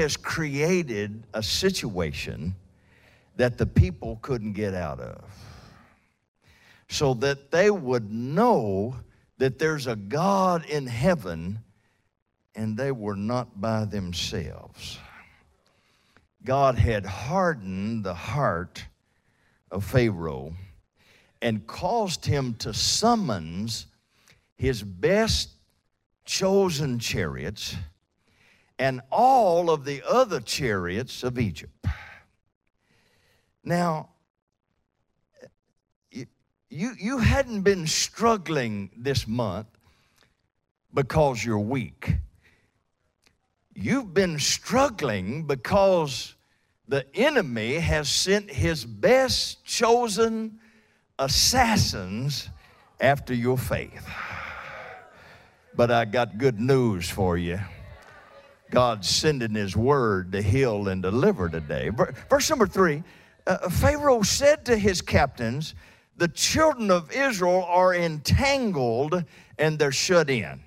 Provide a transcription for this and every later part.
has created a situation that the people couldn't get out of so that they would know that there's a God in heaven and they were not by themselves. God had hardened the heart of Pharaoh and caused him to summons his best chosen chariots and all of the other chariots of Egypt. Now, you, you hadn't been struggling this month because you're weak. You've been struggling because the enemy has sent his best chosen assassins after your faith. But I got good news for you. God's sending his word to heal and deliver today. Verse number three uh, Pharaoh said to his captains, The children of Israel are entangled and they're shut in.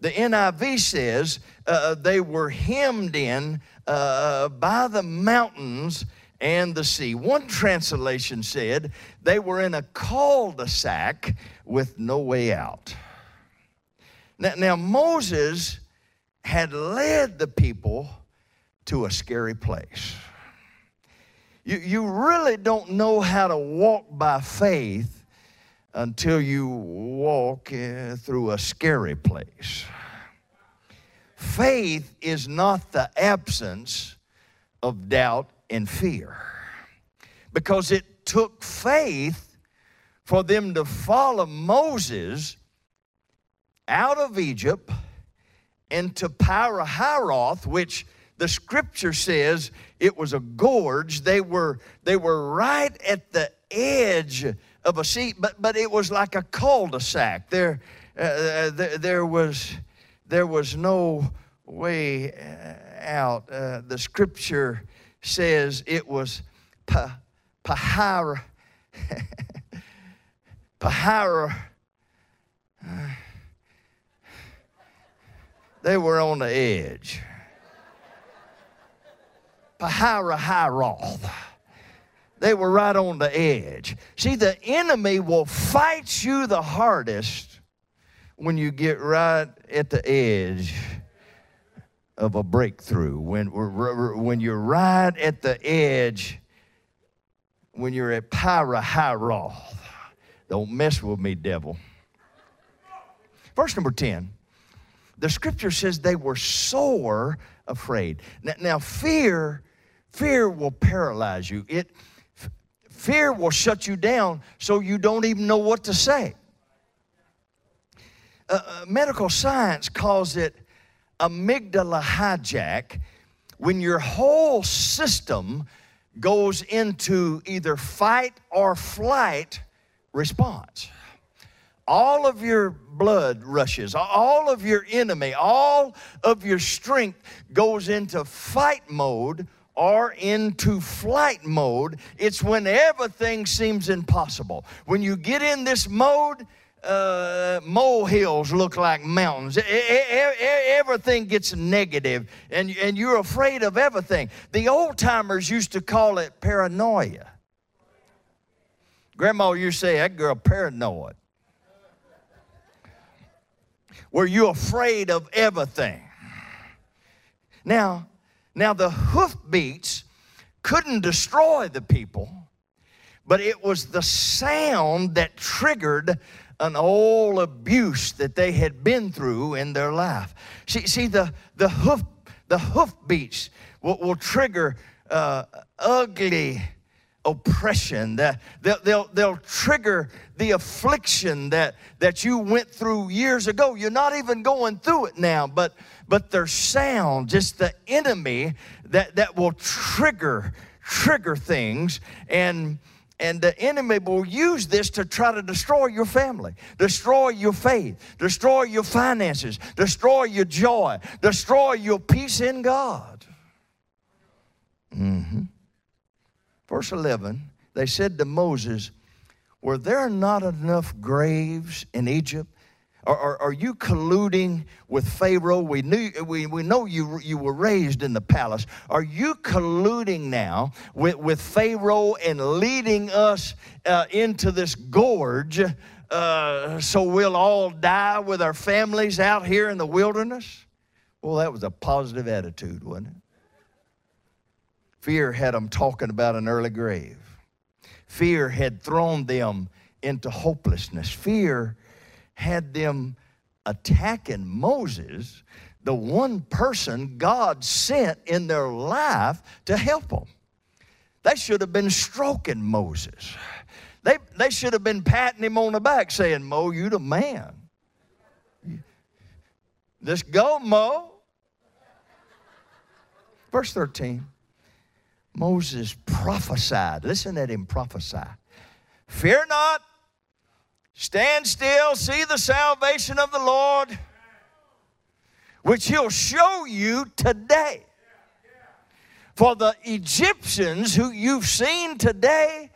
The NIV says uh, they were hemmed in uh, by the mountains and the sea. One translation said they were in a cul de sac with no way out. Now, now, Moses had led the people to a scary place. You, you really don't know how to walk by faith until you walk uh, through a scary place. Faith is not the absence of doubt and fear because it took faith for them to follow Moses out of Egypt into Pi-hahiroth, which the scripture says it was a gorge. They were, they were right at the edge of a sea, but, but it was like a cul-de-sac. There, uh, uh there, there, was, there was no way uh, out. Uh, the scripture says it was pa, pahara, pahara. Uh, they were on the edge. Pi-hahiroth. They were right on the edge. See, the enemy will fight you the hardest when you get right at the edge of a breakthrough. When, when you're right at the edge, when you're at Pi-hahiroth. Don't mess with me, devil. Verse number 10 the scripture says they were sore afraid. Now, now fear, fear will paralyze you. It, fear will shut you down so you don't even know what to say. Uh, uh, medical science calls it amygdala hijack when your whole system goes into either fight or flight response all of your blood rushes, all of your enemy, all of your strength goes into fight mode or into flight mode. It's when everything seems impossible. When you get in this mode, uh, molehills look like mountains. Everything gets negative, and, and you're afraid of everything. The old timers used to call it paranoia. Grandma, you say that girl paranoid were you afraid of everything? Now, now the hoofbeats couldn't destroy the people, but it was the sound that triggered an old abuse that they had been through in their life. See, see the, the hoof the hoofbeats will, will trigger uh, ugly oppression. That they'll, they'll, they'll trigger the affliction that, that you went through years ago. You're not even going through it now, but, but their sound, just the enemy that, that will trigger, trigger things. And, and the enemy will use this to try to destroy your family, destroy your faith, destroy your finances, destroy your joy, destroy your peace in God. Mm-hmm. Verse 11, they said to Moses, Were there not enough graves in Egypt Are, are, are, you colluding with Pharaoh? We, knew, we, we know you, you were raised in the palace. Are you colluding now with, with Pharaoh and leading us uh, into this gorge uh, so we'll all die with our families out here in the wilderness? Well, that was a positive attitude, wasn't it? Fear had them talking about an early grave. Fear had thrown them into hopelessness. Fear had them attacking Moses, the one person God sent in their life to help them. They should have been stroking Moses. They, they should have been patting him on the back saying, Mo, you the man. Let's go, Mo. Verse 13 Moses prophesied. Listen at him prophesy. Fear not, stand still, see the salvation of the Lord, which he'll show you today. For the Egyptians who you've seen today,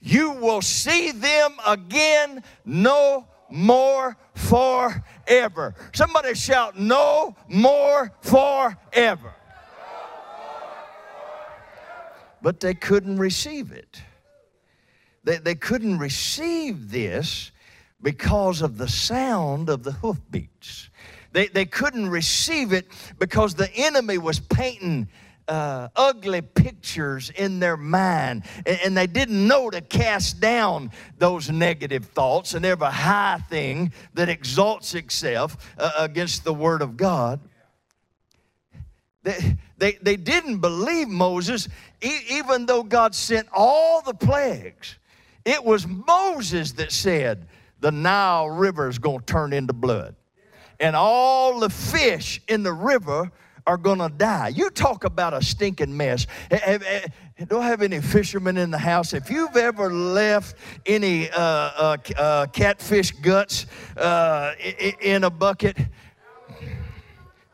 you will see them again no more forever. Somebody shout, No more forever. But they couldn't receive it. They, they couldn't receive this because of the sound of the hoofbeats. They, they couldn't receive it because the enemy was painting uh, ugly pictures in their mind, and, and, they didn't know to cast down those negative thoughts and every high thing that exalts itself uh, against the Word of God. They, they, they didn't believe Moses, e- even though God sent all the plagues. It was Moses that said, The Nile River is going to turn into blood, and all the fish in the river are going to die. You talk about a stinking mess. Don't have any fishermen in the house. If you've ever left any uh, uh, uh, catfish guts uh, in a bucket,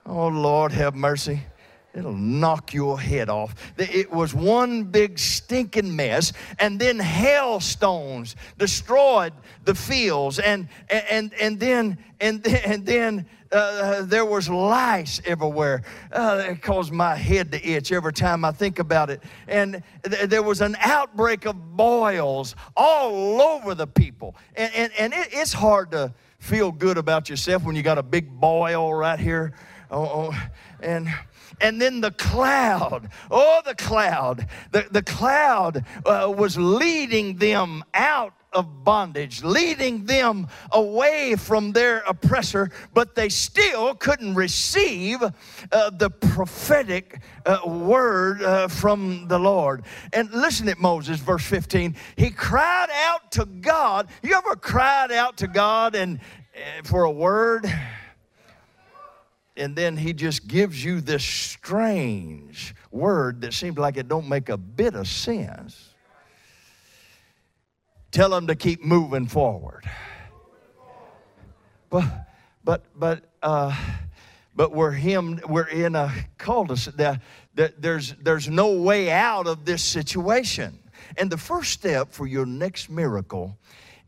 oh Lord, have mercy. It'll knock your head off. It was one big stinking mess, and then hailstones destroyed the fields, and and and then and then, and then uh, there was lice everywhere. Uh, it caused my head to itch every time I think about it. And th- there was an outbreak of boils all over the people, and and, and it, it's hard to feel good about yourself when you got a big boil right here. Oh, oh and and then the cloud oh the cloud the, the cloud uh, was leading them out of bondage, leading them away from their oppressor, but they still couldn't receive uh, the prophetic uh, word uh, from the Lord. And listen at Moses, verse 15. He cried out to God. You ever cried out to God and uh, for a word? And then he just gives you this strange word that seems like it don't make a bit of sense. Tell them to keep moving forward. But but but uh but we're him we're in a cul-de-sac. There's there's no way out of this situation. And the first step for your next miracle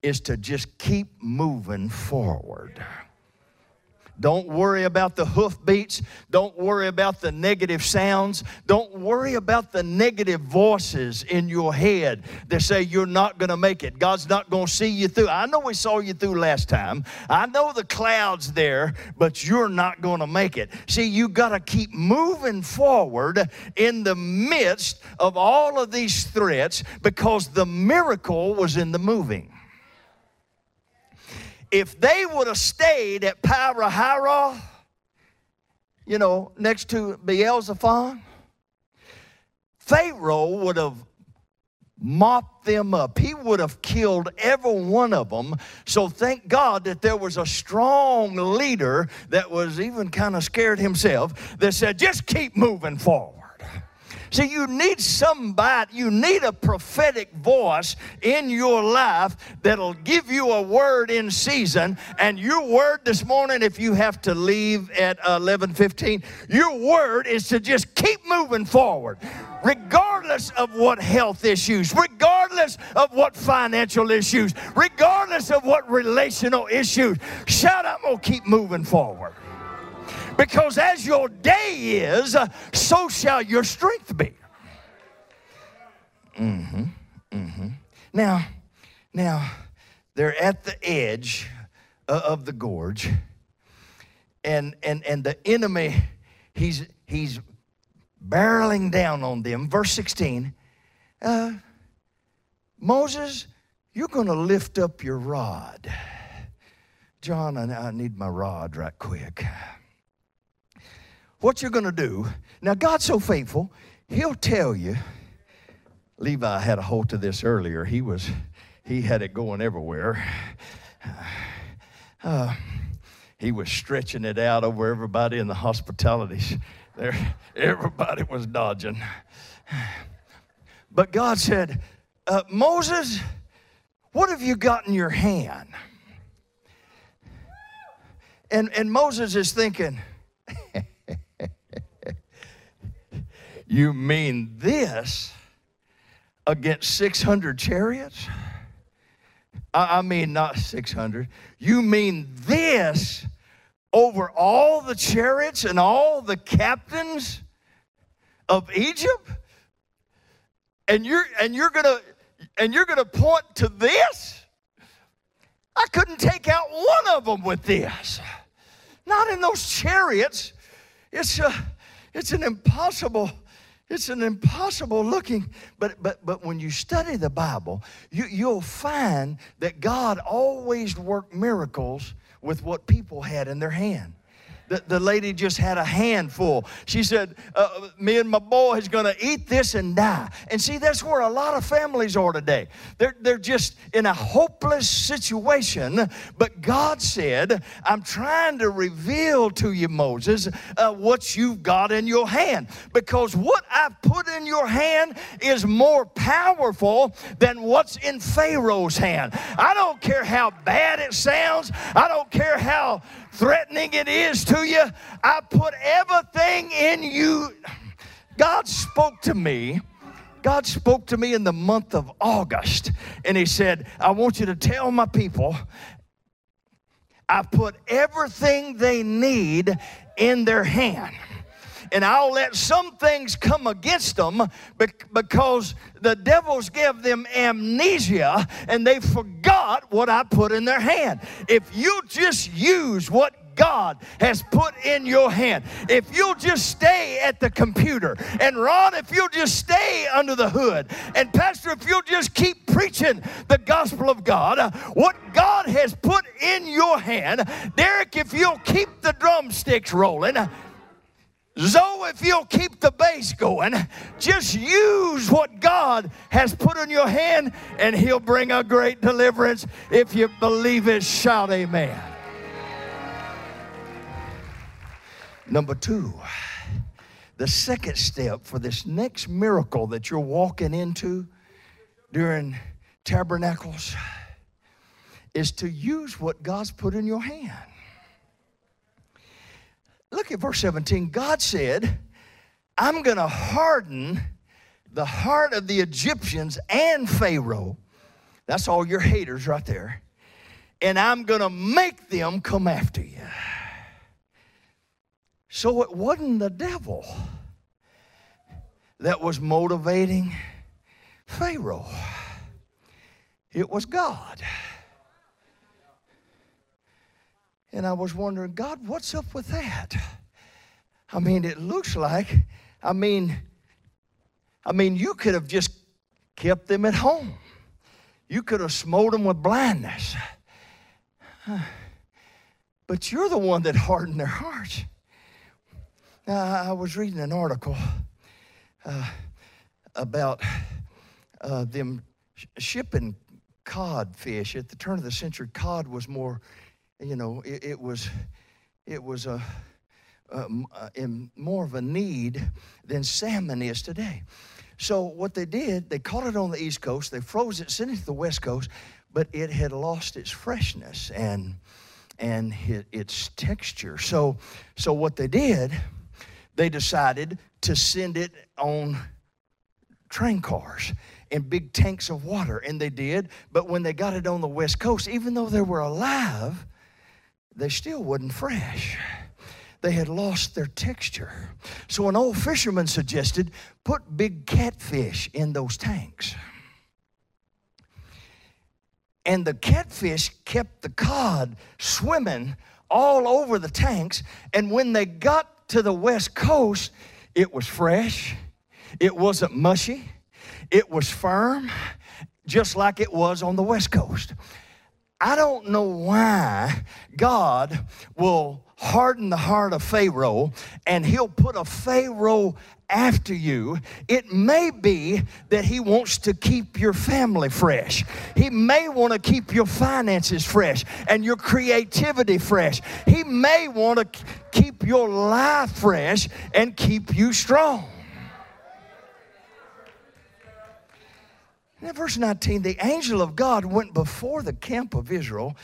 is to just keep moving forward don't worry about the hoofbeats. Don't worry about the negative sounds. Don't worry about the negative voices in your head that say you're not going to make it. God's not going to see you through. I know we saw you through last time. I know the clouds there, but you're not going to make it. See, you got to keep moving forward in the midst of all of these threats because the miracle was in the moving if they would have stayed at Pi-hahiroth, you know, next to Baal-zephon, Pharaoh would have mopped them up. He would have killed every one of them. So thank God that there was a strong leader that was even kind of scared himself that said, just keep moving forward. See, you need somebody, you need a prophetic voice in your life that'll give you a word in season. And your word this morning, if you have to leave at uh, 11:15, your word is to just keep moving forward, regardless of what health issues, regardless of what financial issues, regardless of what relational issues. Shout, out, I'm to keep moving forward. Because as your day is, so shall your strength be. Mm-hmm. Mm-hmm. Now, now, they're at the edge of the gorge, and and and the enemy, he's he's barreling down on them. Verse 16, uh, Moses, you're going to lift up your rod. John, I, I need my rod right quick. What you're going to do, now God's so faithful, He'll tell you. Levi had a hold to this earlier. He was, he had it going everywhere. Uh, he was stretching it out over everybody in the hospitalities. There, everybody was dodging. But God said, uh, Moses, what have you got in your hand? And, and Moses is thinking, You mean this against 600 chariots? I mean, not 600. You mean this over all the chariots and all the captains of Egypt? And you're and you're gonna and you're gonna point to this? I couldn't take out one of them with this. Not in those chariots. It's a it's an impossible it's an impossible looking, but but but when you study the Bible, you, you'll find that God always worked miracles with what people had in their hand. The, the lady just had a handful. She said, uh, Me and my boy is going to eat this and die. And see, that's where a lot of families are today. They're, they're just in a hopeless situation. But God said, I'm trying to reveal to you, Moses, uh, what you've got in your hand. Because what I've put in your hand is more powerful than what's in Pharaoh's hand. I don't care how bad it sounds, I don't care how threatening it is to you. I put everything in you. God spoke to me. God spoke to me in the month of August, and He said, I want you to tell my people, I put everything they need in their hand and I'll let some things come against them because the devils give them amnesia and they forgot what I put in their hand. If you just use what God has put in your hand. If you'll just stay at the computer, and Ron, if you'll just stay under the hood, and Pastor, if you'll just keep preaching the gospel of God, uh, what God has put in your hand, Derek, if you'll keep the drumsticks rolling, uh, Zoe, if you'll keep the bass going, just use what God has put in your hand and He'll bring a great deliverance. If you believe it, shout amen. Number two, the second step for this next miracle that you're walking into during tabernacles is to use what God's put in your hand. Look at verse 17. God said, I'm going to harden the heart of the Egyptians and Pharaoh. That's all your haters right there. And I'm going to make them come after you. So it wasn't the devil that was motivating Pharaoh, it was God. And I was wondering, God, what's up with that? I mean, it looks like, I mean, I mean, you could have just kept them at home. You could have smote them with blindness. But you're the one that hardened their hearts. Now, I was reading an article uh, about uh, them shipping codfish. At the turn of the century, cod was more you know, it, it was, it was a, a, in more of a need than salmon is today. So what they did, they caught it on the East Coast, they froze it, sent it to the West Coast, but it had lost its freshness and and its texture. So so what they did, they decided to send it on train cars and big tanks of water, and they did. But when they got it on the West Coast, even though they were alive, they still wasn't fresh. They had lost their texture. So an old fisherman suggested put big catfish in those tanks. And the catfish kept the cod swimming all over the tanks. And when they got to the West Coast, it was fresh, it wasn't mushy, it was firm, just like it was on the West Coast. I don't know why God will harden the heart of Pharaoh and he'll put a Pharaoh after you, it may be that He wants to keep your family fresh. He may want to keep your finances fresh and your creativity fresh. He may want to keep your life fresh and keep you strong. In verse 19, the angel of God went before the camp of Israel.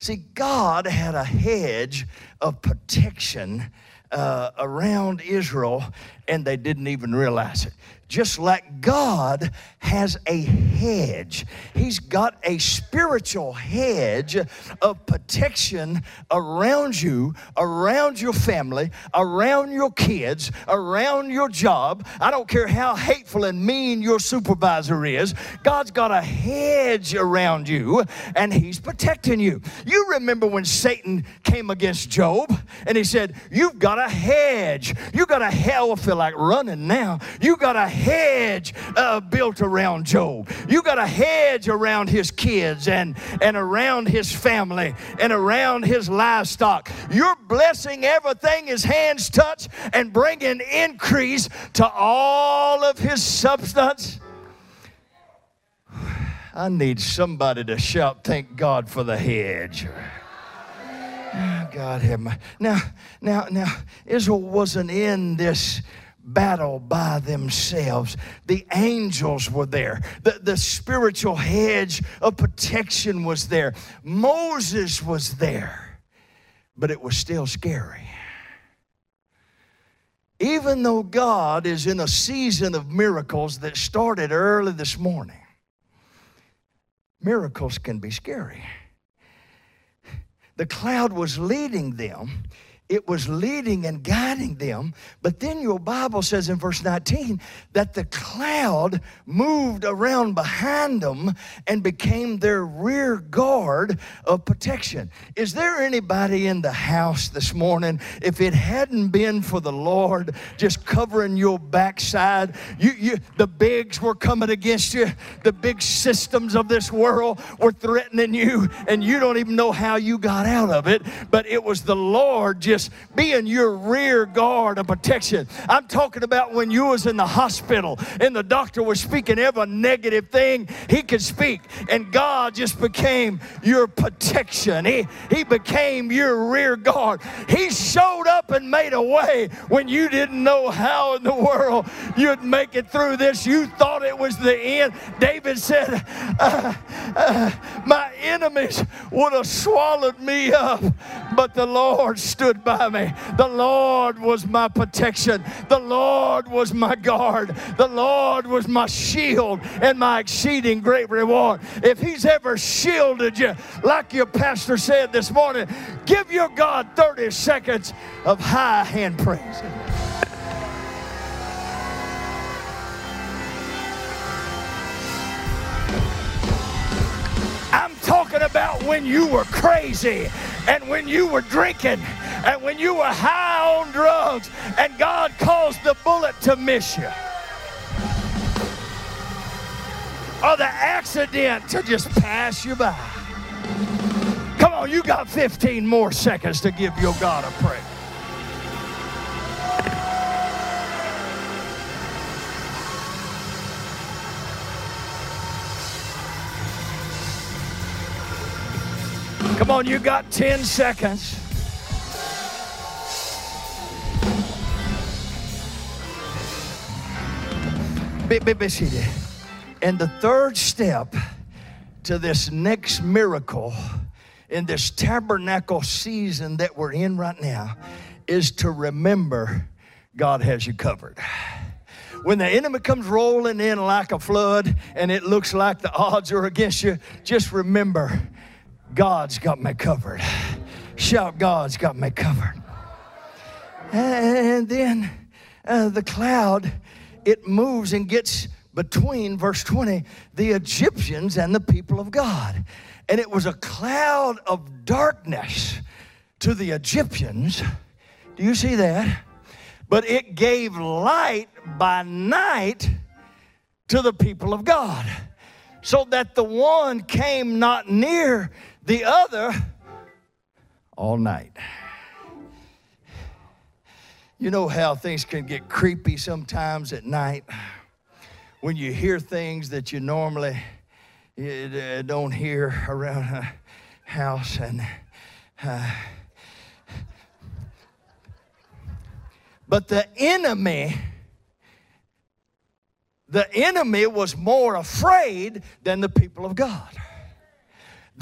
See, God had a hedge of protection uh, around Israel, and they didn't even realize it just like God has a hedge. He's got a spiritual hedge of protection around you, around your family, around your kids, around your job. I don't care how hateful and mean your supervisor is, God's got a hedge around you and He's protecting you. You remember when Satan came against Job and he said, You've got a hedge. you've got a hell, I feel like running now. You got a hedge uh, built around Job. You got a hedge around his kids and, and around his family and around his livestock. You're blessing everything his hands touch and bringing increase to all of his substance. I need somebody to shout, Thank God for the hedge. God have my now now now Israel wasn't in this battle by themselves. The angels were there, the, the spiritual hedge of protection was there, Moses was there, but it was still scary. Even though God is in a season of miracles that started early this morning, miracles can be scary. The cloud was leading them it was leading and guiding them. But then your Bible says in verse 19 that the cloud moved around behind them and became their rear guard of protection. Is there anybody in the house this morning, if it hadn't been for the Lord just covering your backside, you, you, the bigs were coming against you, the big systems of this world were threatening you, and you don't even know how you got out of it, but it was the Lord just just being your rear guard of protection. I'm talking about when you was in the hospital and the doctor was speaking every negative thing he could speak, and God just became your protection. He, he became your rear guard. He showed up and made a way when you didn't know how in the world you'd make it through this. You thought it was the end. David said, uh, uh, My enemies would have swallowed me up, but the Lord stood by me. The Lord was my protection. The Lord was my guard. The Lord was my shield and my exceeding great reward. If He's ever shielded you, like your pastor said this morning, give your God 30 seconds of high hand praise. Talking about when you were crazy and when you were drinking and when you were high on drugs and God caused the bullet to miss you. Or the accident to just pass you by. Come on, you got 15 more seconds to give your God a praise. Come on, you got 10 seconds. Be seated. And the third step to this next miracle in this tabernacle season that we're in right now is to remember God has you covered. when the enemy comes rolling in like a flood and it looks like the odds are against you, just remember God's got me covered. Shout, God's got me covered. And then uh, the cloud, it moves and gets between, verse 20, the Egyptians and the people of God. And it was a cloud of darkness to the Egyptians. Do you see that? But it gave light by night to the people of God, so that the one came not near the other all night. You know how things can get creepy sometimes at night when you hear things that you normally uh, don't hear around a house and uh, but the enemy the enemy was more afraid than the people of God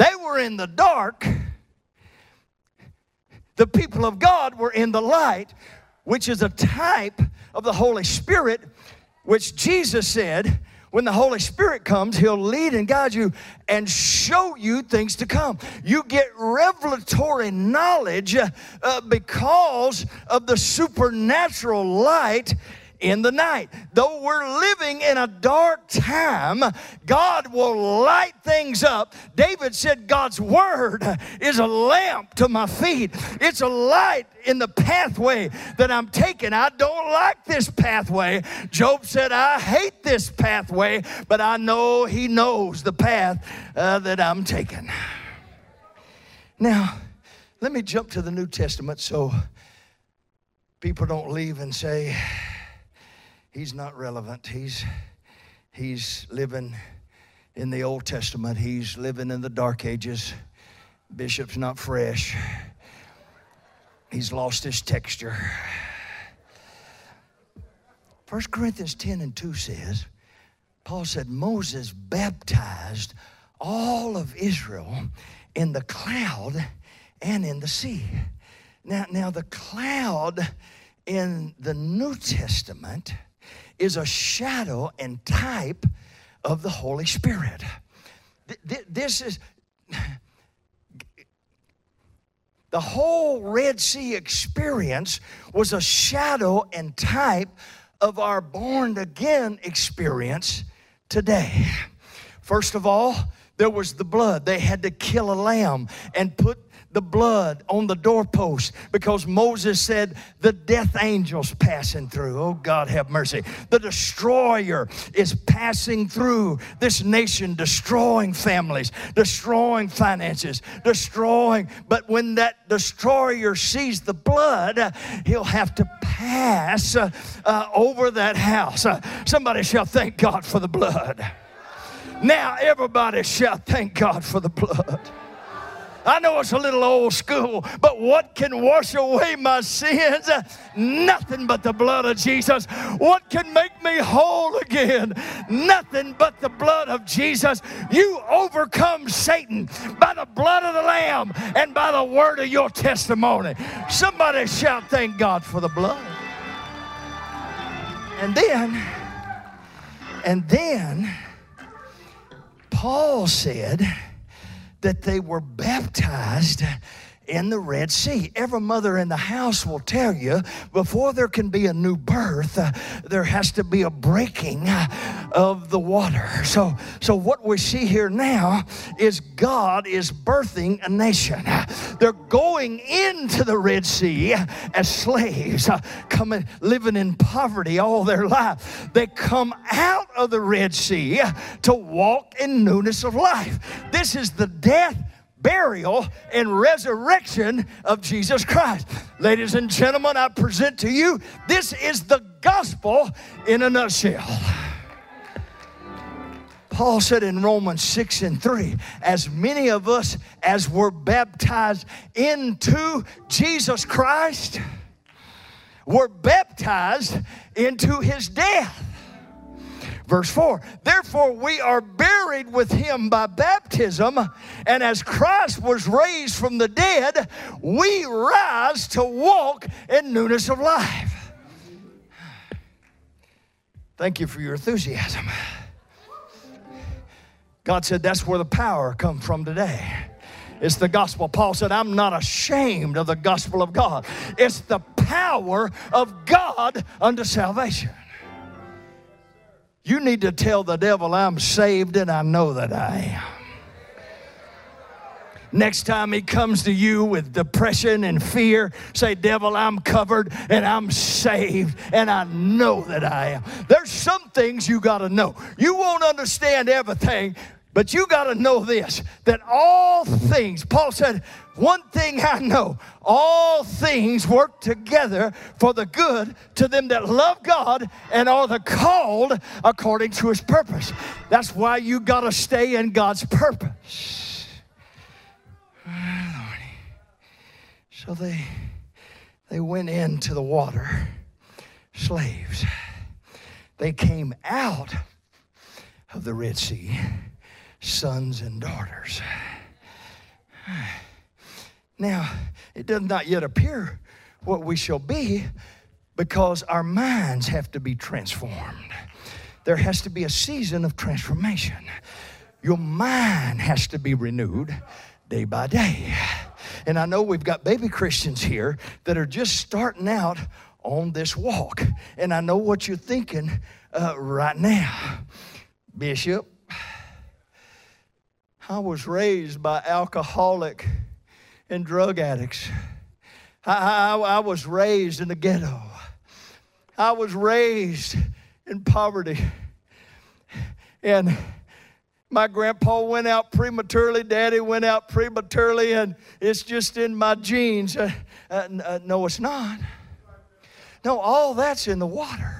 they were in the dark the people of God were in the light which is a type of the Holy Spirit, which Jesus said, when the Holy Spirit comes, He'll lead and guide you and show you things to come. You get revelatory knowledge uh, because of the supernatural light in the night. Though we're living in a dark time, God will light things up. David said, God's word is a lamp to my feet, it's a light in the pathway that I'm taking. I don't like this pathway. Job said, I hate this pathway, but I know he knows the path uh, that I'm taking. Now, let me jump to the New Testament so people don't leave and say, he's not relevant. He's, he's living in the Old Testament, he's living in the dark ages. Bishop's not fresh, he's lost his texture. 1 Corinthians 10 and 2 says, Paul said, Moses baptized all of Israel in the cloud and in the sea. Now, now the cloud in the New Testament is a shadow and type of the Holy Spirit. This is the whole Red Sea experience was a shadow and type of our born again experience today. First of all, there was the blood. They had to kill a lamb and put the blood on the doorpost because Moses said, The death angel's passing through. Oh, God, have mercy. The destroyer is passing through this nation, destroying families, destroying finances, destroying. But when that destroyer sees the blood, he'll have to pass uh, uh, over that house. Uh, somebody shall thank God for the blood. Now, everybody shall thank God for the blood. I know it's a little old school, but what can wash away my sins? Nothing but the blood of Jesus. What can make me whole again? Nothing but the blood of Jesus. You overcome Satan by the blood of the Lamb and by the word of your testimony. Somebody shout, Thank God for the blood. And then, and then, Paul said, that they were baptized in the Red Sea. Every mother in the house will tell you before there can be a new birth, uh, there has to be a breaking of the water. So, so what we see here now is God is birthing a nation. They're going into the Red Sea as slaves, uh, coming living in poverty all their life. They come out of the Red Sea to walk in newness of life. This is the death burial, and resurrection of Jesus Christ. Ladies and gentlemen, I present to you this is the gospel in a nutshell. Paul said in Romans 6 and 3, as many of us as were baptized into Jesus Christ were baptized into his death. Verse 4 Therefore, we are buried with him by baptism, and as Christ was raised from the dead, we rise to walk in newness of life. Thank you for your enthusiasm. God said that's where the power come from today. It's the gospel. Paul said, I'm not ashamed of the gospel of God. It's the power of God unto salvation. You need to tell the devil, I'm saved and I know that I am. Next time he comes to you with depression and fear, say, Devil, I'm covered and I'm saved and I know that I am. There's some things you got to know. You won't understand everything, but you got to know this that all things, Paul said, one thing I know, all things work together for the good to them that love God and are the called according to his purpose. That's why you got to stay in God's purpose. So they they went into the water, slaves. They came out of the Red Sea sons and daughters. Now, it does not yet appear what we shall be because our minds have to be transformed. There has to be a season of transformation. Your mind has to be renewed day by day. And I know we've got baby Christians here that are just starting out on this walk. And I know what you're thinking uh, right now. Bishop, I was raised by alcoholic and drug addicts. I, I, I, was raised in the ghetto. I was raised in poverty. And my grandpa went out prematurely, daddy went out prematurely, and it's just in my genes. Uh, uh, uh no, it's not. No, all that's in the water.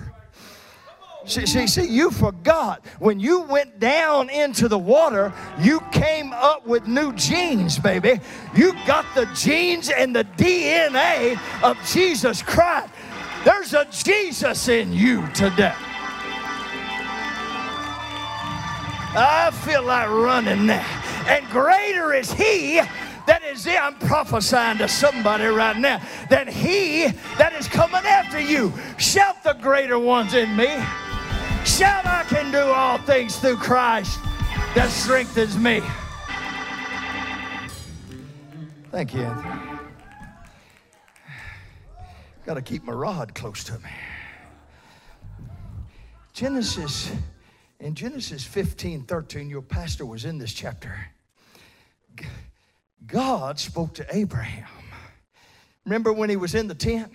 See, see, see, you forgot. When you went down into the water, you came up with new genes, baby. You got the genes and the DNA of Jesus Christ. There's a Jesus in you today. I feel like running now. And greater is He that is it. I'm prophesying to somebody right now that He that is coming after you. Shout the greater ones in me. Shout, I can do all things through Christ that strengthens me. Thank you, Anthony. Got to keep my rod close to me. Genesis, in Genesis 15 13, your pastor was in this chapter. God spoke to Abraham. Remember when he was in the tent?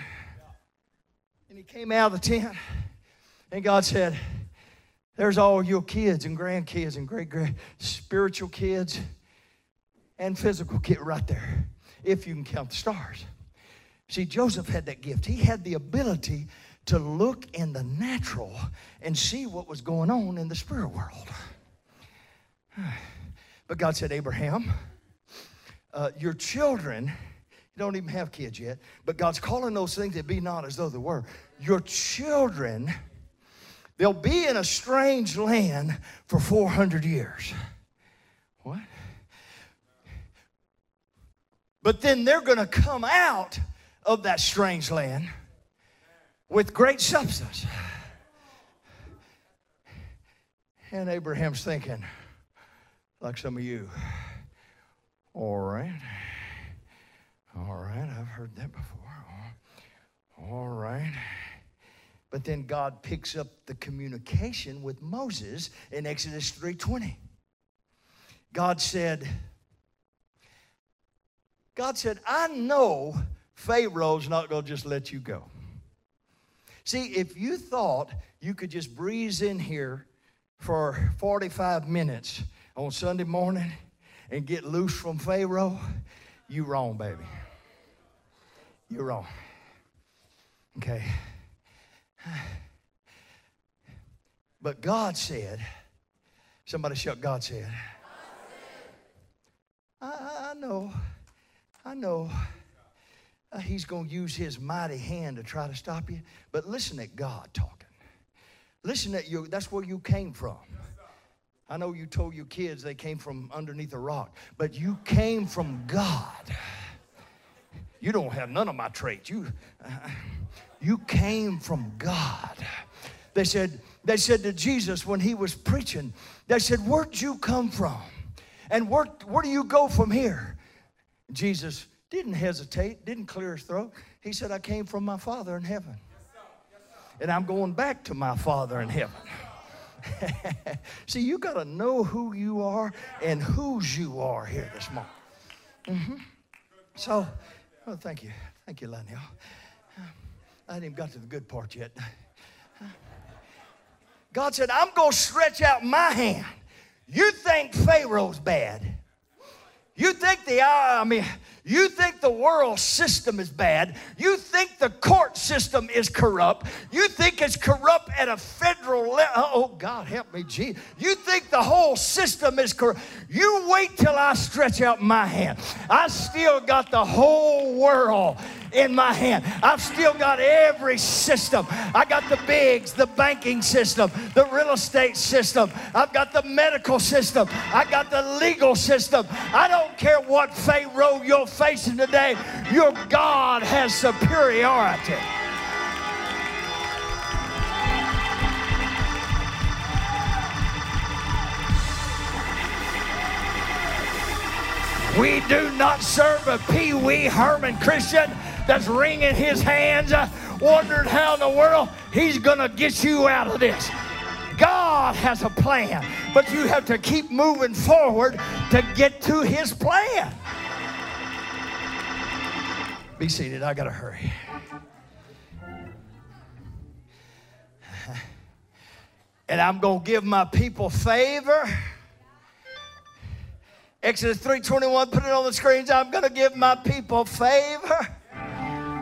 And he came out of the tent? And God said, There's all your kids and grandkids and great great spiritual kids and physical kids right there, if you can count the stars. See, Joseph had that gift. He had the ability to look in the natural and see what was going on in the spirit world. But God said, Abraham, uh, your children, you don't even have kids yet, but God's calling those things that be not as though they were. Your children They'll be in a strange land for 400 years. What? But then they're going to come out of that strange land with great substance. And Abraham's thinking, like some of you, all right, all right, I've heard that before. All right. But then God picks up the communication with Moses in Exodus 3:20. God said, God said, I know Pharaoh's not going to just let you go. See, if you thought you could just breeze in here for 45 minutes on Sunday morning and get loose from Pharaoh, you wrong, baby. You're wrong. Okay. But God said, somebody shout, God said. I, I know, I know uh, he's going to use his mighty hand to try to stop you. But listen at God talking. Listen at you. That's where you came from. I know you told your kids they came from underneath a rock, but you came from God. You don't have none of my traits. You, uh, you came from God. They said, They said to Jesus when he was preaching, they said, Where'd you come from? And where, where do you go from here? Jesus didn't hesitate, didn't clear his throat. He said, I came from my Father in heaven. And I'm going back to my Father in heaven. See, you got to know who you are and whose you are here this morning. Mm-hmm. So, well, thank you. Thank you, Lionel. I haven't even got to the good part yet. God said, I'm going to stretch out my hand. You think Pharaoh's bad. You think the, I mean, you think the world system is bad. You think the court system is corrupt. You think it's corrupt at a federal level. Uh, oh, God, help me, Gee. You think the whole system is corrupt. You wait till I stretch out my hand. I still got the whole world in my hand. I've still got every system. I got the bigs, the banking system, the real estate system. I've got the medical system. I got the legal system. I don't care what Pharaoh you're facing today, your God has superiority. We do not serve a Pee Wee Herman Christian that's wringing his hands, uh, wondering how in the world he's going to get you out of this. God has a plan, but you have to keep moving forward to get to his plan. Be seated. I got to hurry. And I'm going to give my people favor. Exodus 3:21 put it on the screens. I'm going to give my people favor.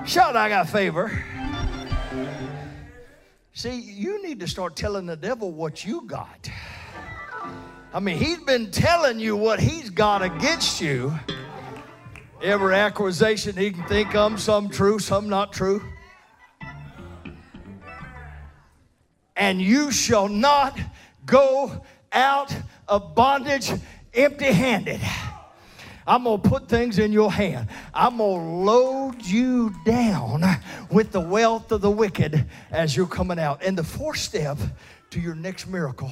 Shout, out, I got favor. See, you need to start telling the devil what you got. I mean, he's been telling you what he's got against you. Every accusation he can think of, some true, some not true. And you shall not go out of bondage empty handed. I'm going to put things in your hand. I'm going to load you down with the wealth of the wicked as you're coming out. And the fourth step to your next miracle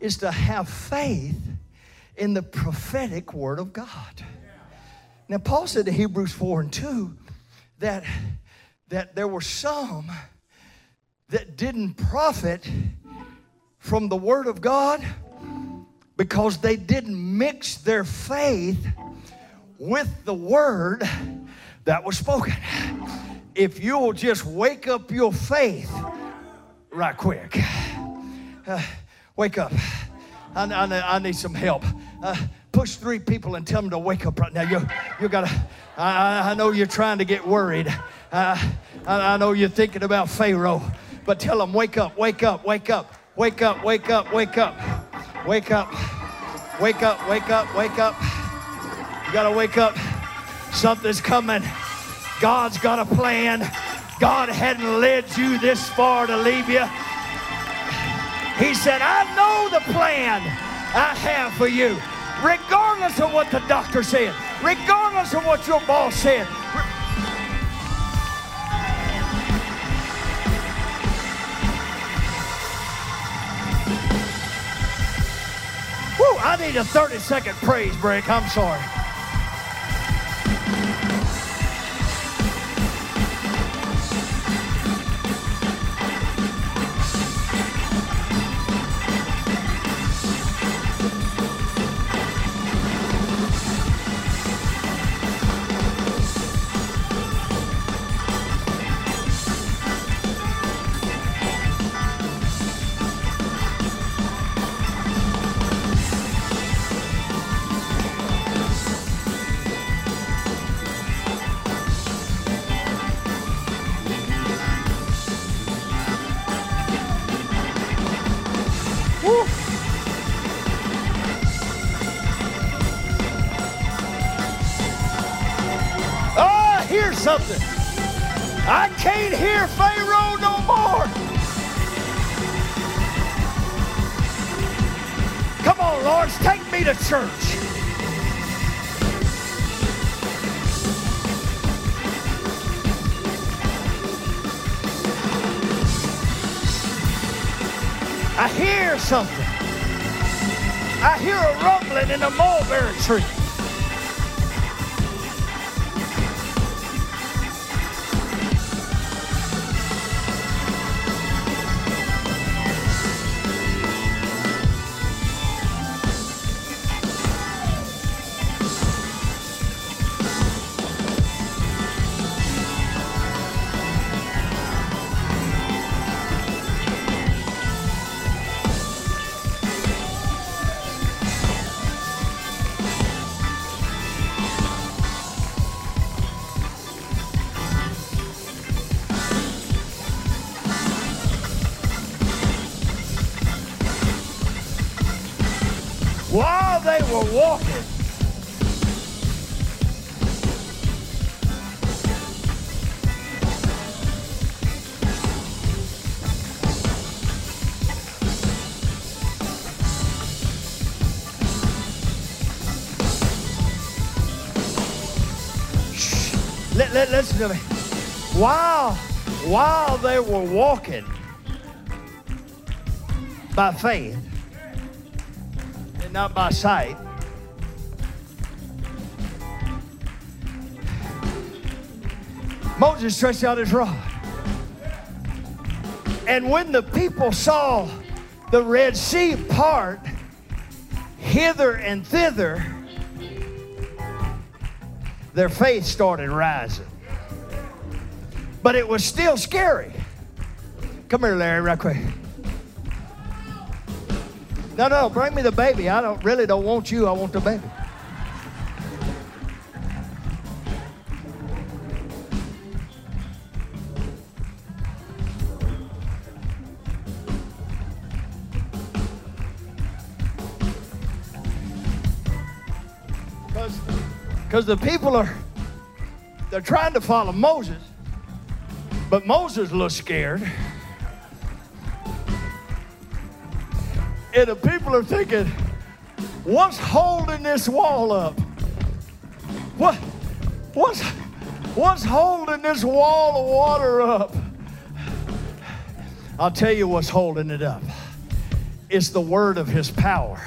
is to have faith in the prophetic word of God. Now, Paul said in Hebrews 4 and 2 that, that there were some that didn't profit from the word of God because they didn't mix their faith with the word that was spoken. If you'll just wake up your faith right quick, uh, wake up. I, I, I, need some help. Uh, push three people and tell them to wake up right now. You, you gotta, I, I know you're trying to get worried. I, I know you're thinking about Pharaoh, but tell them, wake up, wake up, wake up, wake up, wake up, wake up. Wake up. Wake up, wake up, wake up. You got to wake up. Something's coming. God's got a plan. God hadn't led you this far to leave you. He said, I know the plan I have for you, regardless of what the doctor said, regardless of what your boss said, I need a 30 second praise break. I'm sorry. I hear a rumbling in the mulberry tree. They were walking by faith, and not by sight. Moses stretched out his rod. And when the people saw the Red Sea part hither and thither, their faith started rising. But it was still scary. Come here, Larry, right quick. No, no, bring me the baby. I don't really don't want you. I want the baby. Because the people are they're trying to follow Moses, but Moses looks scared. And the people are thinking, what's holding this wall up? What, what's, what's holding this wall of water up? I'll tell you what's holding it up. It's the word of his power.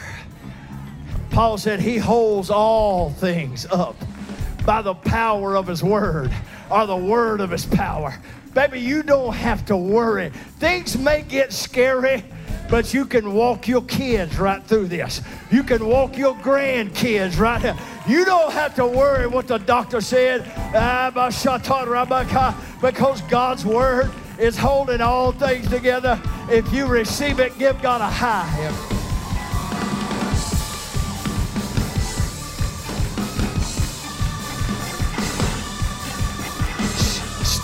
Paul said he holds all things up by the power of his word or the word of his power. Baby, you don't have to worry. Things may get scary, but you can walk your kids right through this. You can walk your grandkids right here. You don't have to worry what the doctor said because God's word is holding all things together. If you receive it, give God a high.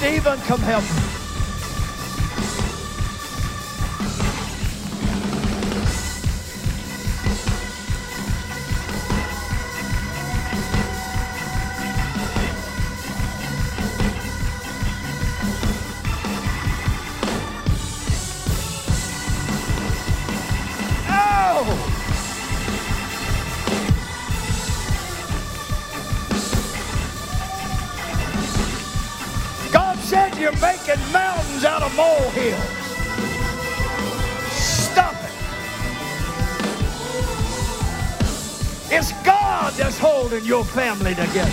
Stephen, come help holding your family together.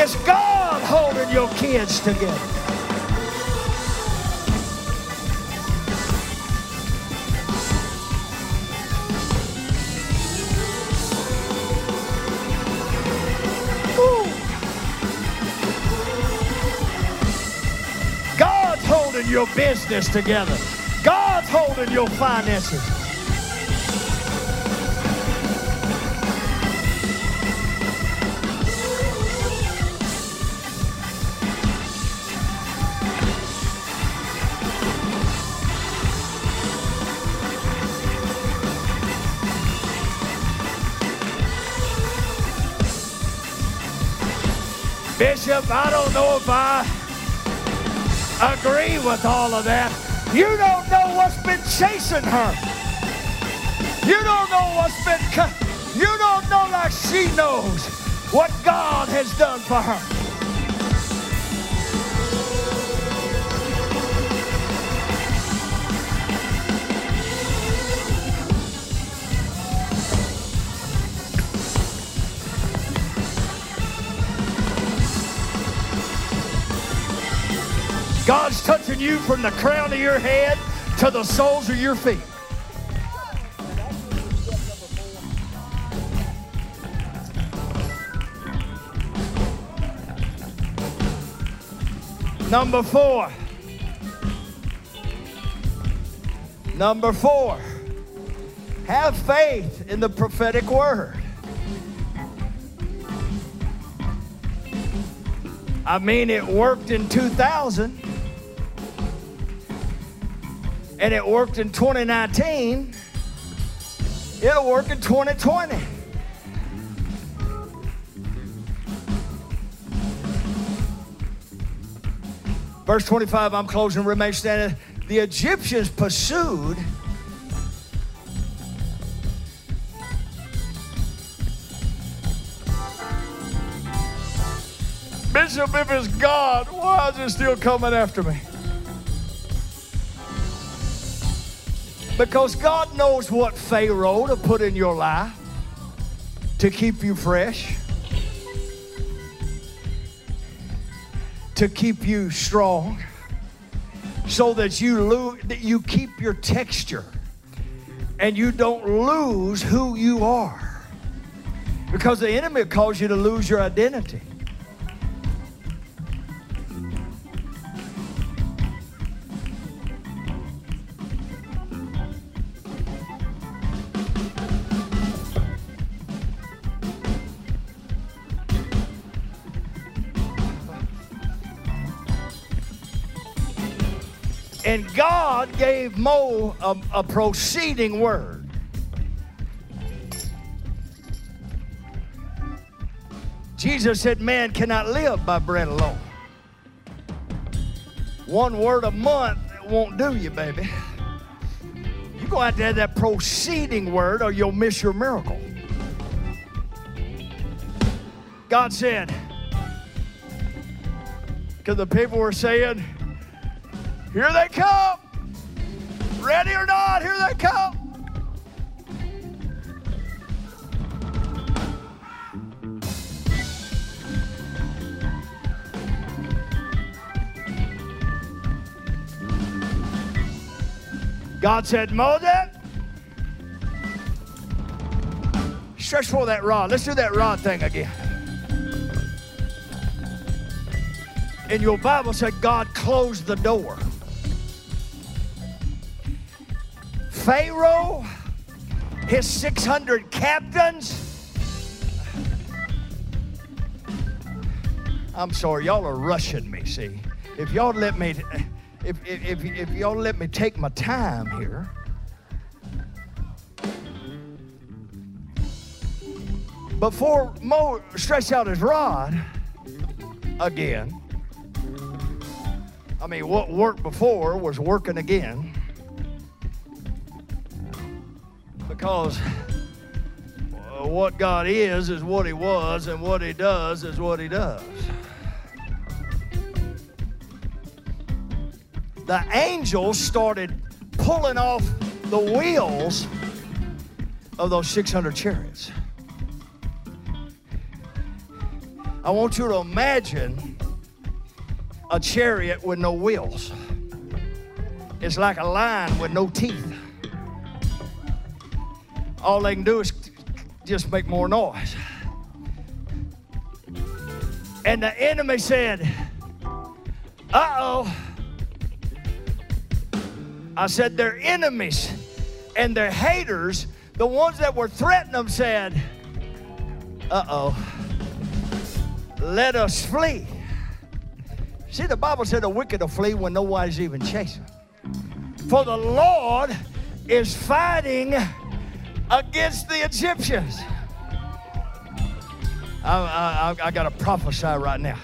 It's God holding your kids together. God's holding your business together. God's holding your finances. Bishop, I don't know if I agree with all of that. You don't know what's been chasing her. You don't know what's been, you don't know like she knows what God has done for her. You from the crown of your head to the soles of your feet. Number four. Number four. Have faith in the prophetic word. I mean, it worked in 2000 and it worked in 2019. It'll work in 2020. Verse 25, I'm closing, remain standing. The Egyptians pursued Bishop, if it's God, why is it still coming after me? Because God knows what Pharaoh to put in your life to keep you fresh, to keep you strong, so that you lose, that you keep your texture and you don't lose who you are. Because the enemy calls you to lose your identity. God gave Mo a, a proceeding word. Jesus said, Man cannot live by bread alone. One word a month won't do you, baby. To have to have that proceeding word or you'll miss your miracle. God said, because the people were saying, here they come. Ready or not, here they come. God said, Moses, stretch for that rod. Let's do that rod thing again. And your Bible said God closed the door. Pharaoh, his 600 captains. I'm sorry, y'all are rushing me, see. If y'all let me if, if, if, y'all let me take my time here. Before Mo stretched out his rod again, I mean, what worked before was working again. Because uh, what God is, is what He was, and what He does is what He does. The angels started pulling off the wheels of those 600 chariots. I want you to imagine a chariot with no wheels. It's like a lion with no teeth all they can do is just make more noise. And the enemy said, Uh oh. I said, Their enemies and their haters, the ones that were threatening them, said, Uh oh, let us flee. See, the Bible said the wicked will flee when nobody's even chasing. For the Lord is fighting against the Egyptians. I, I, I got to prophesy right now.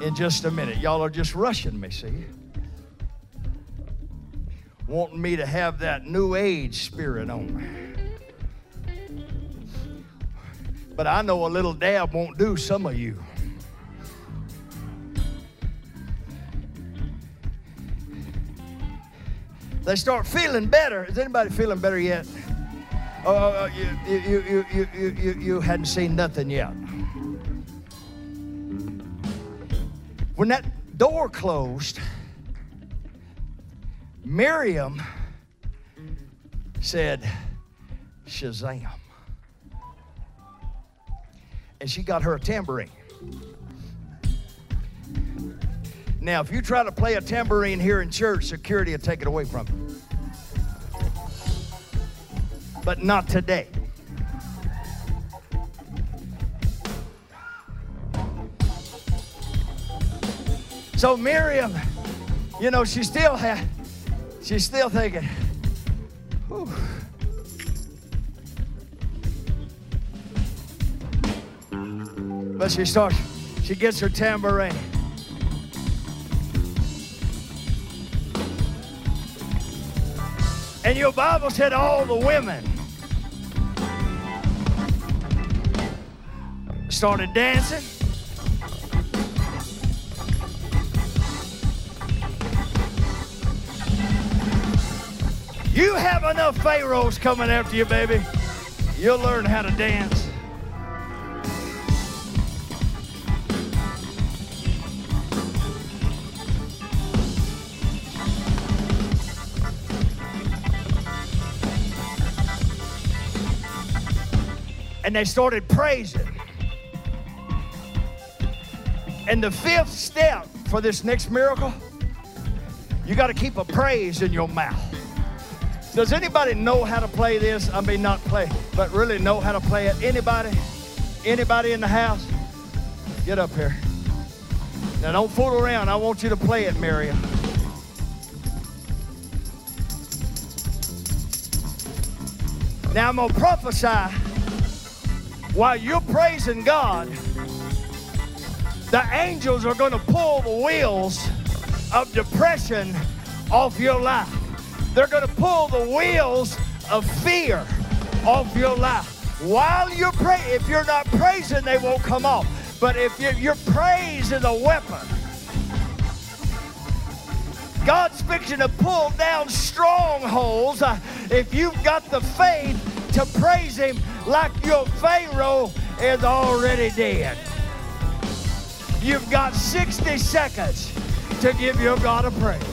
In just a minute. Y'all are just rushing me, see? Wanting me to have that new age spirit on me. But I know a little dab won't do some of you. They start feeling better. Is anybody feeling better yet? Oh, oh, oh you, you, you, you, you, you, you hadn't seen nothing yet. When that door closed, Miriam said, Shazam. And she got her a tambourine. Now, if you try to play a tambourine here in church, security will take it away from you. But not today. So Miriam, you know, she still had, she's still thinking, Whew. But she starts, she gets her tambourine. And your Bible said all the women started dancing. You have enough pharaohs coming after you, baby. You'll learn how to dance. And they started praising. And the fifth step for this next miracle, you got to keep a praise in your mouth. Does anybody know how to play this? I mean, not play, but really know how to play it. Anybody? Anybody in the house? Get up here. Now, don't fool around. I want you to play it, Miriam. Now, I'm going to prophesy while you're praising God, the angels are going to pull the wheels of depression off your life. They're going to pull the wheels of fear off your life. While you're praying, if you're not praising, they won't come off. But if you, your praise is a weapon, God's fixing to pull down strongholds. Uh, if you've got the faith to praise Him like your Pharaoh is already dead. You've got 60 seconds to give your God a praise.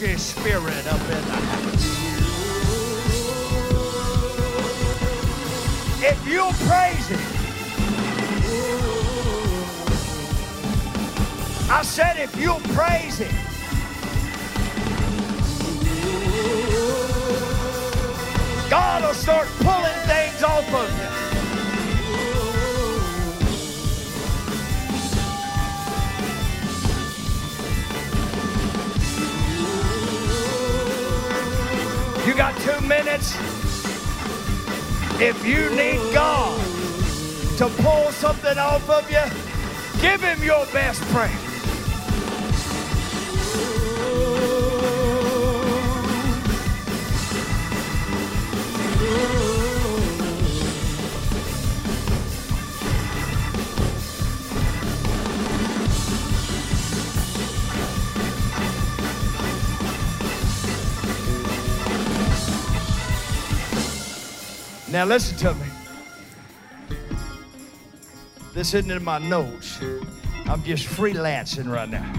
Spirit up in the house. If you'll praise Him, I said, if you'll praise Him, God will start pulling things off of you. Two minutes. If you need God to pull something off of you, give Him your best praise. Now listen to me. This isn't in my notes. I'm just freelancing right now.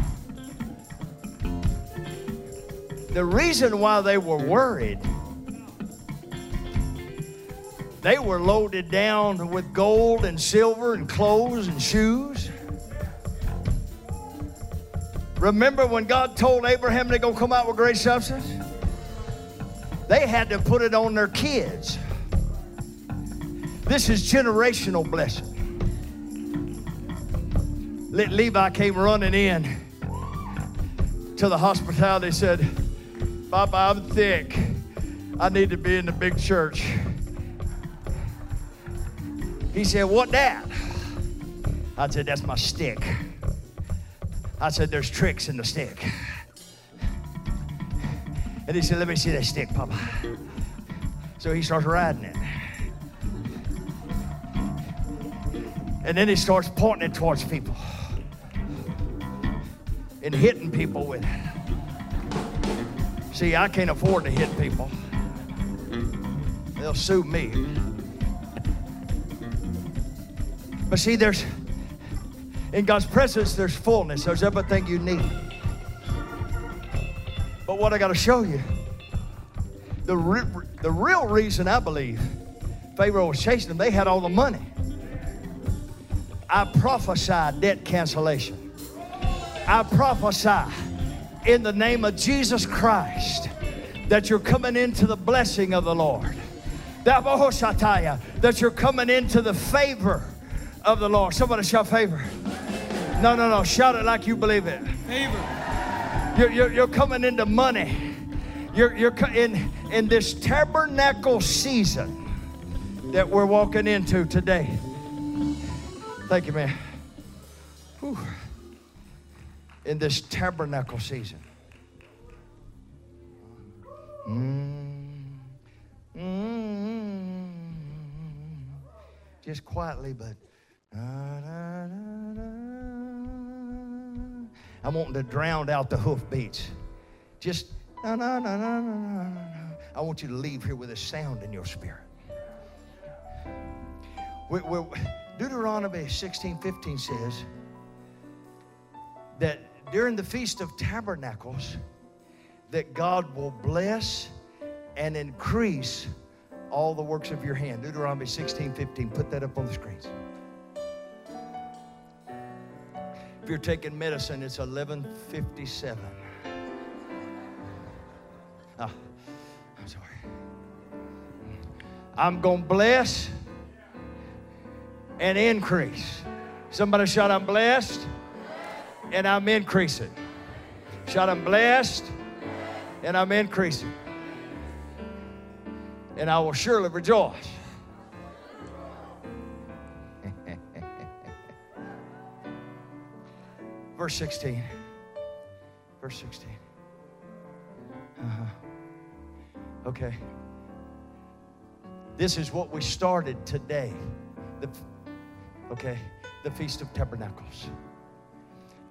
The reason why they were worried, they were loaded down with gold and silver and clothes and shoes. Remember when God told Abraham they're going to come out with great substance? They had to put it on their kids. This is generational blessing. Le- Levi came running in to the hospitality. Said, "Papa, I'm thick. I need to be in the big church." He said, "What that?" I said, "That's my stick." I said, "There's tricks in the stick." And he said, Let me see that stick, Papa. So he starts riding it. And then he starts pointing it towards people and hitting people with it. See, I can't afford to hit people, they'll sue me. But see, there's in God's presence, there's fullness, there's everything you need. But what I got to show you, the, re- the real reason I believe Pharaoh was chasing them, they had all the money. I prophesy debt cancellation. I prophesy in the name of Jesus Christ that you're coming into the blessing of the Lord. That you're coming into the favor of the Lord. Somebody shout favor. No, no, no. Shout it like you believe it. Favor. You're, you're, you're coming into money. You're, you're in, in this tabernacle season that we're walking into today. Thank you, man. Whew. In this tabernacle season. Mm, mm, just quietly, but. I'm wanting to drown out the hoof beats. Just. I want you to leave here with a sound in your spirit. We, we, Deuteronomy 16, 15 says that during the Feast of Tabernacles, that God will bless and increase all the works of your hand. Deuteronomy 16, 15. Put that up on the screens. If you're taking medicine, it's 1157. Oh, ah, I'm sorry. I'm going to bless and increase. Somebody shout, I'm blessed and I'm increasing. Shout, I'm blessed and I'm increasing. And I will surely rejoice. Verse 16. Verse 16. Uh-huh. Okay. This is what we started today. The, okay, the Feast of Tabernacles.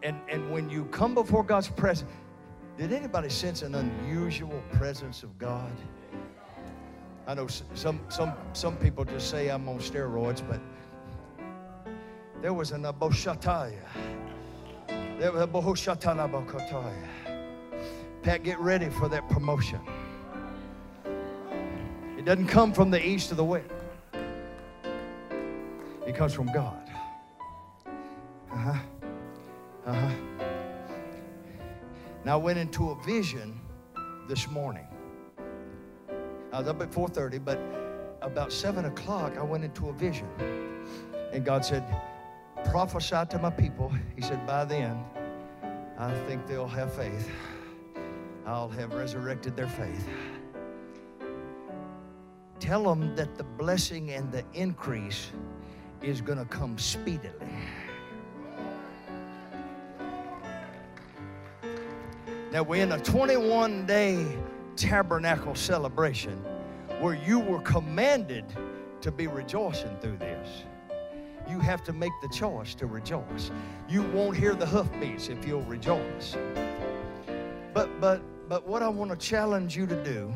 And, and when you come before God's presence, did anybody sense an unusual presence of God? I know some, some, some people just say I'm on steroids, but there was an aboshataya. There was a bohoshatanabakotaya. Pat, get ready for that promotion. It doesn't come from the east or the west. It comes from God. Uh-huh. Uh-huh. Now I went into a vision this morning. I was up at 4:30, but about 7 o'clock I went into a vision. And God said, prophesy to my people. He said, by then, I think they'll have faith. I'll have resurrected their faith. Tell them that the blessing and the increase is going to come speedily. Now, we're in a 21 day tabernacle celebration where you were commanded to be rejoicing through this. You have to make the choice to rejoice. You won't hear the hoofbeats if you'll rejoice. But but but what I want to challenge you to do.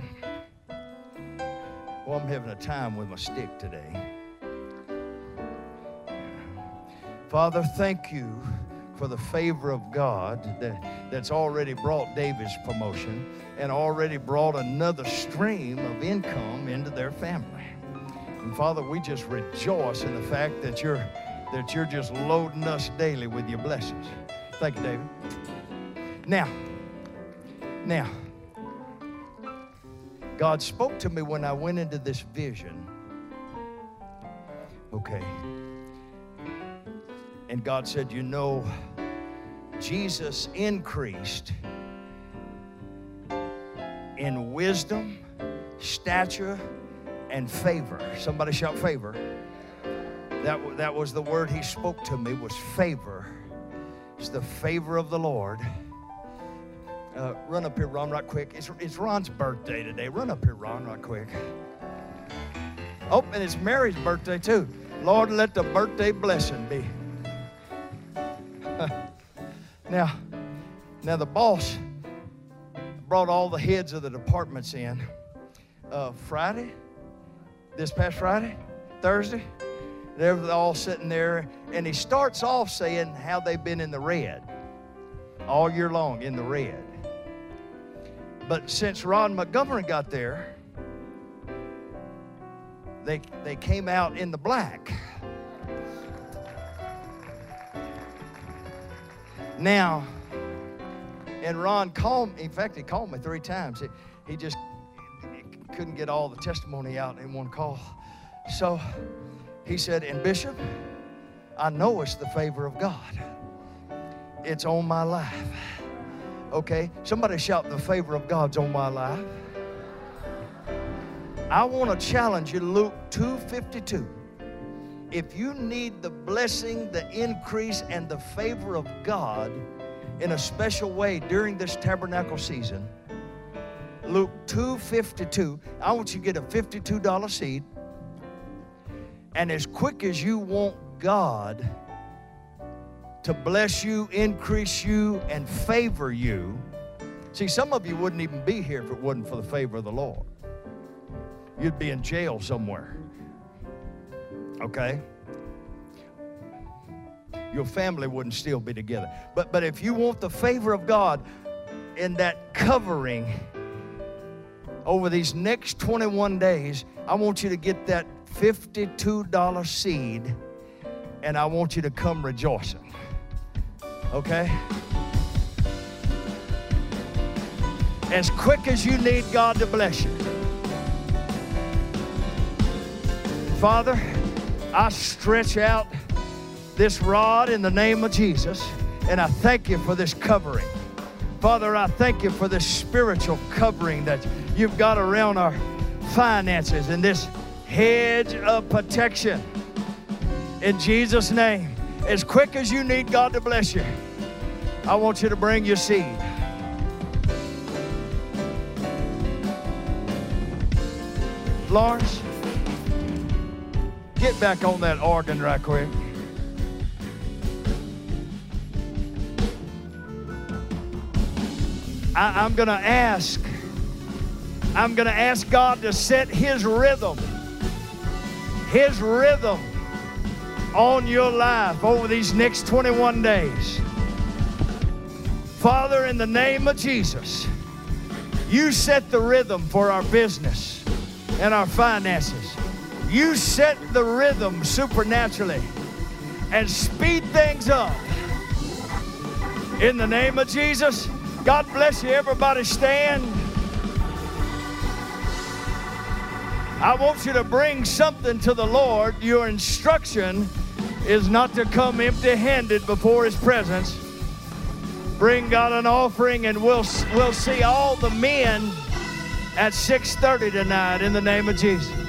Well, I'm having a time with my stick today. Father, thank you for the favor of God that, that's already brought David's promotion and already brought another stream of income into their family. And Father, we just rejoice in the fact that you're that you're just loading us daily with your blessings. Thank you, David. Now, now, God spoke to me when I went into this vision. Okay. And God said, You know, Jesus increased in wisdom, stature, and favor. Somebody shout favor. That, that was the word he spoke to me was favor. It's the favor of the Lord. Uh, run up here, Ron, right quick. It's, it's Ron's birthday today. Run up here, Ron, right quick. Oh, and it's Mary's birthday too. Lord, let the birthday blessing be. Now, now the boss brought all the heads of the departments in uh, Friday, this past Friday, Thursday. They're all sitting there, and he starts off saying how they've been in the red all year long, in the red. But since Ron Montgomery got there, they, they came out in the black. Now, and Ron called in fact, he called me three times. He, he just he couldn't get all the testimony out in one call. So he said, And Bishop, I know it's the favor of God, it's on my life. Okay, somebody shout, The favor of God's on my life. I want to challenge you, Luke 2:52. If you need the blessing, the increase, and the favor of God in a special way during this tabernacle season, Luke 2:52, I want you to get a $52 seed. And as quick as you want God to bless you, increase you, and favor you, see, some of you wouldn't even be here if it wasn't for the favor of the Lord you'd be in jail somewhere. Okay? Your family wouldn't still be together. But, but if you want the favor of God in that covering over these next 21 days, I want you to get that $52 seed and I want you to come rejoicing. Okay? As quick as you need God to bless you. Father, I stretch out this rod in the name of Jesus, and I thank you for this covering. Father, I thank you for this spiritual covering that you've got around our finances and this hedge of protection. In Jesus' name, as quick as you need God to bless you, I want you to bring your seed. Lawrence, Get back on that organ right quick. I, I'm going to ask, I'm going to ask God to set His rhythm, His rhythm on your life over these next 21 days. Father, in the name of Jesus, you set the rhythm for our business and our finances. You set the rhythm supernaturally and speed things up. In the name of Jesus, God bless you. Everybody stand. I want you to bring something to the Lord. Your instruction is not to come empty handed before His presence. Bring God an offering, and we'll, we'll see all the men at 6:30 tonight in the name of Jesus.